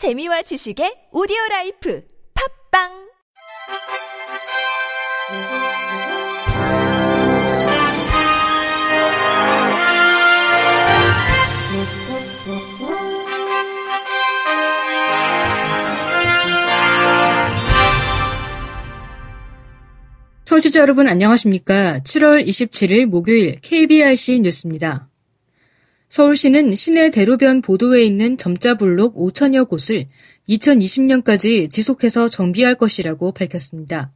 재미와 지식의 오디오 라이프 팝빵 청취자 여러분 안녕하십니까? 7월 27일 목요일 KBRC 뉴스입니다. 서울시는 시내 대로변 보도에 있는 점자블록 5천여 곳을 2020년까지 지속해서 정비할 것이라고 밝혔습니다.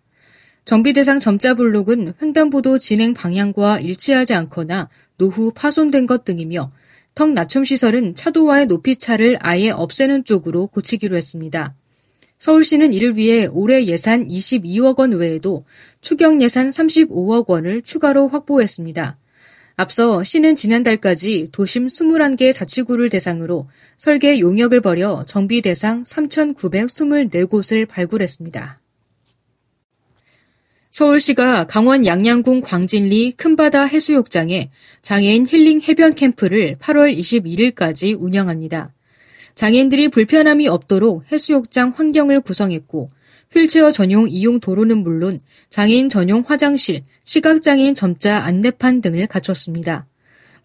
정비 대상 점자블록은 횡단보도 진행 방향과 일치하지 않거나 노후 파손된 것 등이며 턱 낮춤 시설은 차도와의 높이 차를 아예 없애는 쪽으로 고치기로 했습니다. 서울시는 이를 위해 올해 예산 22억 원 외에도 추경 예산 35억 원을 추가로 확보했습니다. 앞서 시는 지난달까지 도심 21개 자치구를 대상으로 설계 용역을 벌여 정비 대상 3,924곳을 발굴했습니다. 서울시가 강원 양양군 광진리 큰바다 해수욕장에 장애인 힐링 해변 캠프를 8월 21일까지 운영합니다. 장애인들이 불편함이 없도록 해수욕장 환경을 구성했고 휠체어 전용 이용 도로는 물론 장애인 전용 화장실, 시각장애인 점자 안내판 등을 갖췄습니다.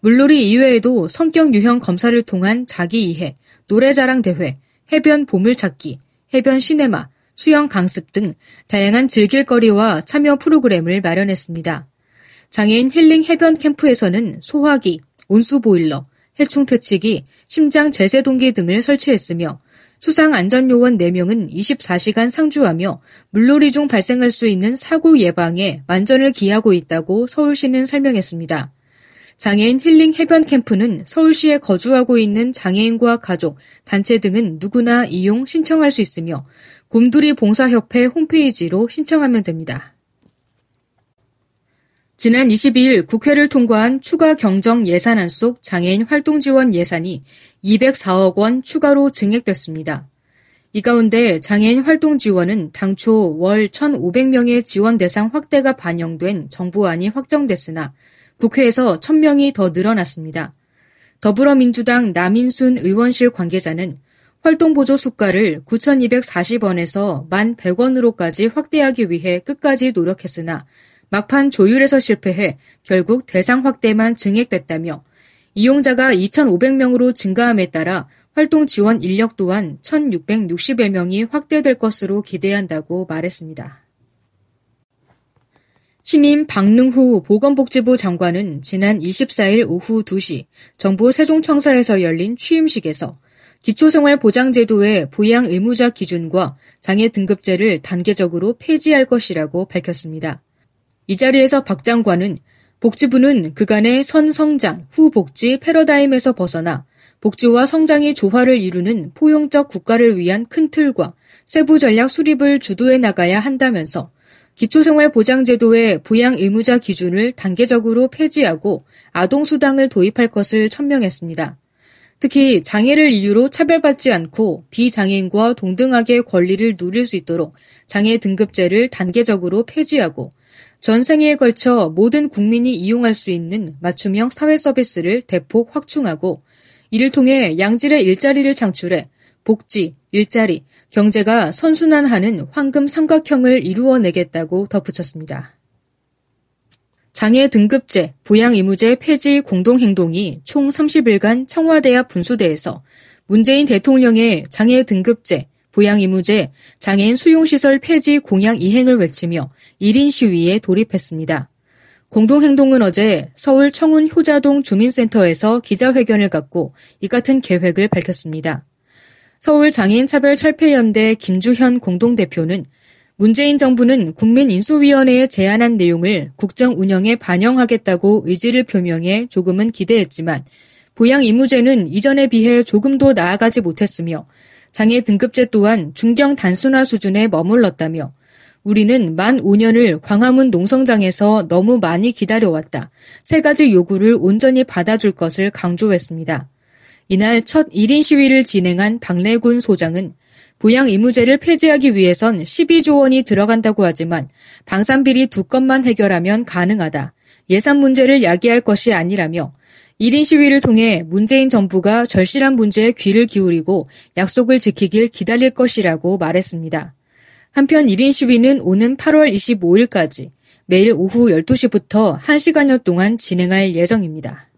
물놀이 이외에도 성격 유형 검사를 통한 자기 이해, 노래자랑 대회, 해변 보물찾기, 해변 시네마, 수영 강습 등 다양한 즐길거리와 참여 프로그램을 마련했습니다. 장애인 힐링 해변 캠프에서는 소화기, 온수 보일러, 해충 퇴치기, 심장 제세 동기 등을 설치했으며 수상 안전요원 4명은 24시간 상주하며 물놀이 중 발생할 수 있는 사고 예방에 만전을 기하고 있다고 서울시는 설명했습니다. 장애인 힐링 해변 캠프는 서울시에 거주하고 있는 장애인과 가족, 단체 등은 누구나 이용 신청할 수 있으며 곰돌이 봉사협회 홈페이지로 신청하면 됩니다. 지난 22일 국회를 통과한 추가 경정 예산안 속 장애인 활동 지원 예산이 204억 원 추가로 증액됐습니다. 이 가운데 장애인 활동 지원은 당초 월 1,500명의 지원 대상 확대가 반영된 정부안이 확정됐으나 국회에서 1,000명이 더 늘어났습니다. 더불어민주당 남인순 의원실 관계자는 활동보조 수가를 9,240원에서 1,100원으로까지 확대하기 위해 끝까지 노력했으나 막판 조율에서 실패해 결국 대상 확대만 증액됐다며 이용자가 2,500명으로 증가함에 따라 활동 지원 인력 또한 1,660여 명이 확대될 것으로 기대한다고 말했습니다. 신임 박능후 보건복지부 장관은 지난 24일 오후 2시 정부 세종청사에서 열린 취임식에서 기초생활보장제도의 보양 의무자 기준과 장애 등급제를 단계적으로 폐지할 것이라고 밝혔습니다. 이 자리에서 박 장관은 복지부는 그간의 선성장, 후복지 패러다임에서 벗어나 복지와 성장이 조화를 이루는 포용적 국가를 위한 큰 틀과 세부 전략 수립을 주도해 나가야 한다면서 기초생활보장제도의 부양 의무자 기준을 단계적으로 폐지하고 아동수당을 도입할 것을 천명했습니다. 특히 장애를 이유로 차별받지 않고 비장애인과 동등하게 권리를 누릴 수 있도록 장애 등급제를 단계적으로 폐지하고 전 생애에 걸쳐 모든 국민이 이용할 수 있는 맞춤형 사회 서비스를 대폭 확충하고 이를 통해 양질의 일자리를 창출해 복지, 일자리, 경제가 선순환하는 황금 삼각형을 이루어내겠다고 덧붙였습니다. 장애 등급제, 부양 의무제 폐지 공동행동이 총 30일간 청와대 앞 분수대에서 문재인 대통령의 장애 등급제, 부양의무제, 장애인 수용시설 폐지 공약 이행을 외치며 1인 시위에 돌입했습니다. 공동행동은 어제 서울 청운 효자동 주민센터에서 기자회견을 갖고 이 같은 계획을 밝혔습니다. 서울 장애인 차별 철폐연대 김주현 공동대표는 문재인 정부는 국민인수위원회에 제안한 내용을 국정 운영에 반영하겠다고 의지를 표명해 조금은 기대했지만 보양의무제는 이전에 비해 조금도 나아가지 못했으며 장애 등급제 또한 중경 단순화 수준에 머물렀다며 우리는 만 5년을 광화문 농성장에서 너무 많이 기다려왔다. 세 가지 요구를 온전히 받아줄 것을 강조했습니다. 이날 첫 1인 시위를 진행한 박래군 소장은 부양 의무제를 폐지하기 위해선 12조 원이 들어간다고 하지만 방산비리 두 건만 해결하면 가능하다. 예산 문제를 야기할 것이 아니라며 1인 시위를 통해 문재인 정부가 절실한 문제에 귀를 기울이고 약속을 지키길 기다릴 것이라고 말했습니다. 한편 1인 시위는 오는 8월 25일까지 매일 오후 12시부터 1시간여 동안 진행할 예정입니다.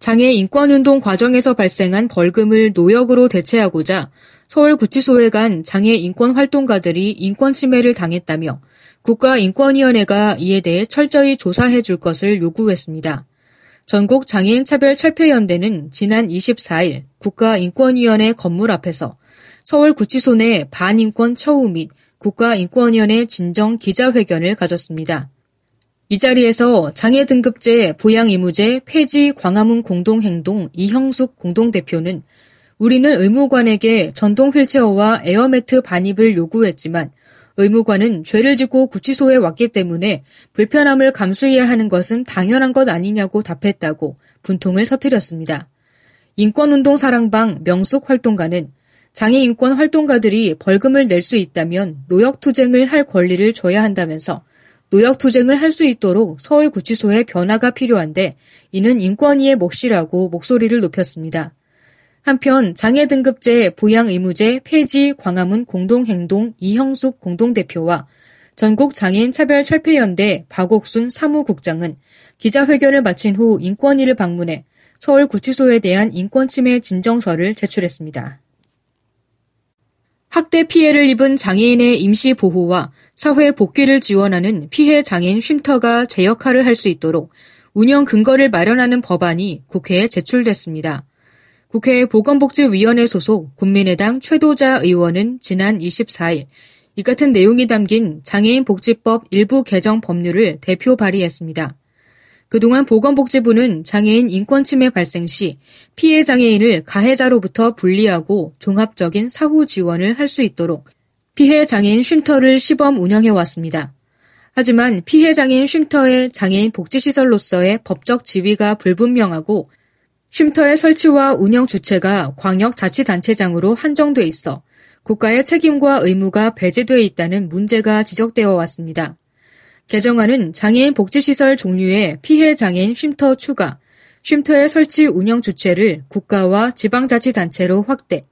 장애 인권운동 과정에서 발생한 벌금을 노역으로 대체하고자 서울구치소에 간 장애 인권 활동가들이 인권 침해를 당했다며 국가인권위원회가 이에 대해 철저히 조사해 줄 것을 요구했습니다. 전국 장애인 차별 철폐연대는 지난 24일 국가인권위원회 건물 앞에서 서울구치소 내 반인권 처우 및 국가인권위원회 진정 기자회견을 가졌습니다. 이 자리에서 장애 등급제 보양 의무제 폐지 광화문 공동행동 이형숙 공동대표는 우리는 의무관에게 전동 휠체어와 에어매트 반입을 요구했지만 의무관은 죄를 짓고 구치소에 왔기 때문에 불편함을 감수해야 하는 것은 당연한 것 아니냐고 답했다고 분통을 터뜨렸습니다. 인권운동 사랑방 명숙 활동가는 장애인권 활동가들이 벌금을 낼 수 있다면 노역투쟁을 할 권리를 줘야 한다면서 노역투쟁을 할 수 있도록 서울구치소에 변화가 필요한데 이는 인권위의 몫이라고 목소리를 높였습니다. 한편 장애 등급제 보양 의무제 폐지 광화문 공동행동 이형숙 공동대표와 전국 장애인 차별 철폐연대 박옥순 사무국장은 기자회견을 마친 후 인권위를 방문해 서울구치소에 대한 인권침해 진정서를 제출했습니다. 학대 피해를 입은 장애인의 임시 보호와 사회 복귀를 지원하는 피해 장애인 쉼터가 제 역할을 할 수 있도록 운영 근거를 마련하는 법안이 국회에 제출됐습니다. 국회 보건복지위원회 소속 국민의당 최도자 의원은 지난 24일 이 같은 내용이 담긴 장애인 복지법 일부 개정 법률을 대표 발의했습니다. 그동안 보건복지부는 장애인 인권침해 발생 시 피해 장애인을 가해자로부터 분리하고 종합적인 사후 지원을 할 수 있도록 피해 장애인 쉼터를 시범 운영해 왔습니다. 하지만 피해 장애인 쉼터의 장애인 복지시설로서의 법적 지위가 불분명하고 쉼터의 설치와 운영 주체가 광역자치단체장으로 한정돼 있어 국가의 책임과 의무가 배제돼 있다는 문제가 지적되어 왔습니다. 개정안은 장애인 복지시설 종류의 피해 장애인 쉼터 추가, 쉼터의 설치 운영 주체를 국가와 지방자치단체로 확대,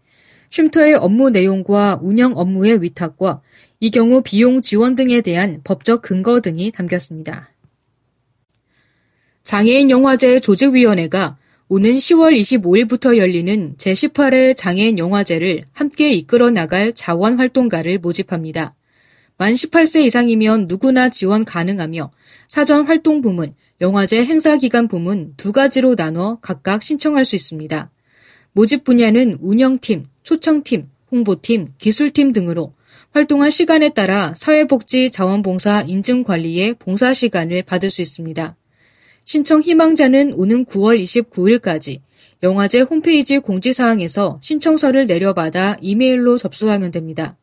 쉼터의 업무 내용과 운영 업무의 위탁과 이 경우 비용 지원 등에 대한 법적 근거 등이 담겼습니다. 장애인 영화제 조직위원회가 오는 10월 25일부터 열리는 제18회 장애인 영화제를 함께 이끌어 나갈 자원 활동가를 모집합니다. 만 18세 이상이면 누구나 지원 가능하며 사전 활동 부문, 영화제 행사 기간 부문 두 가지로 나눠 각각 신청할 수 있습니다. 모집 분야는 운영팀, 초청팀, 홍보팀, 기술팀 등으로 활동할 시간에 따라 사회복지 자원봉사 인증 관리의 봉사 시간을 받을 수 있습니다. 신청 희망자는 오는 9월 29일까지 영화제 홈페이지 공지사항에서 신청서를 내려받아 이메일로 접수하면 됩니다.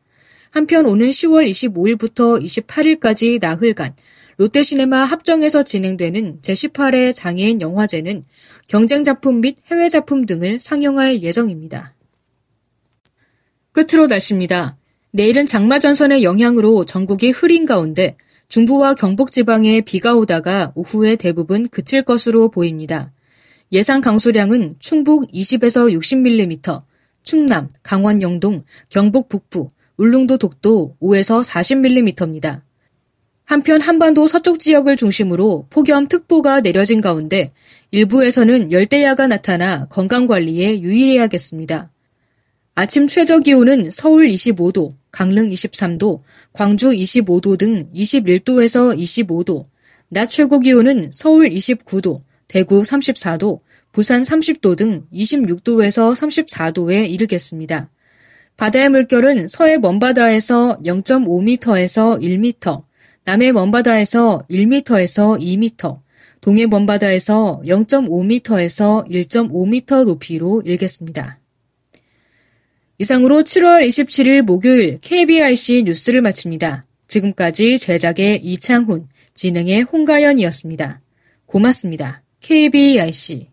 한편 오는 10월 25일부터 28일까지 나흘간 롯데시네마 합정에서 진행되는 제18회 장애인 영화제는 경쟁 작품 및 해외 작품 등을 상영할 예정입니다. 끝으로 날씨입니다. 내일은 장마전선의 영향으로 전국이 흐린 가운데 중부와 경북 지방에 비가 오다가 오후에 대부분 그칠 것으로 보입니다. 예상 강수량은 충북 20에서 60mm, 충남, 강원 영동, 경북 북부, 울릉도 독도 5에서 40mm입니다. 한편 한반도 서쪽 지역을 중심으로 폭염특보가 내려진 가운데 일부에서는 열대야가 나타나 건강관리에 유의해야겠습니다. 아침 최저 기온은 서울 25도, 강릉 23도, 광주 25도 등 21도에서 25도, 낮 최고 기온은 서울 29도, 대구 34도, 부산 30도 등 26도에서 34도에 이르겠습니다. 바다의 물결은 서해 먼바다에서 0.5m에서 1m, 남해 먼바다에서 1m에서 2m, 동해 먼바다에서 0.5m에서 1.5m 높이로 일겠습니다. 이상으로 7월 27일 목요일 KBIC 뉴스를 마칩니다. 지금까지 제작의 이창훈, 진행의 홍가연이었습니다. 고맙습니다. KBIC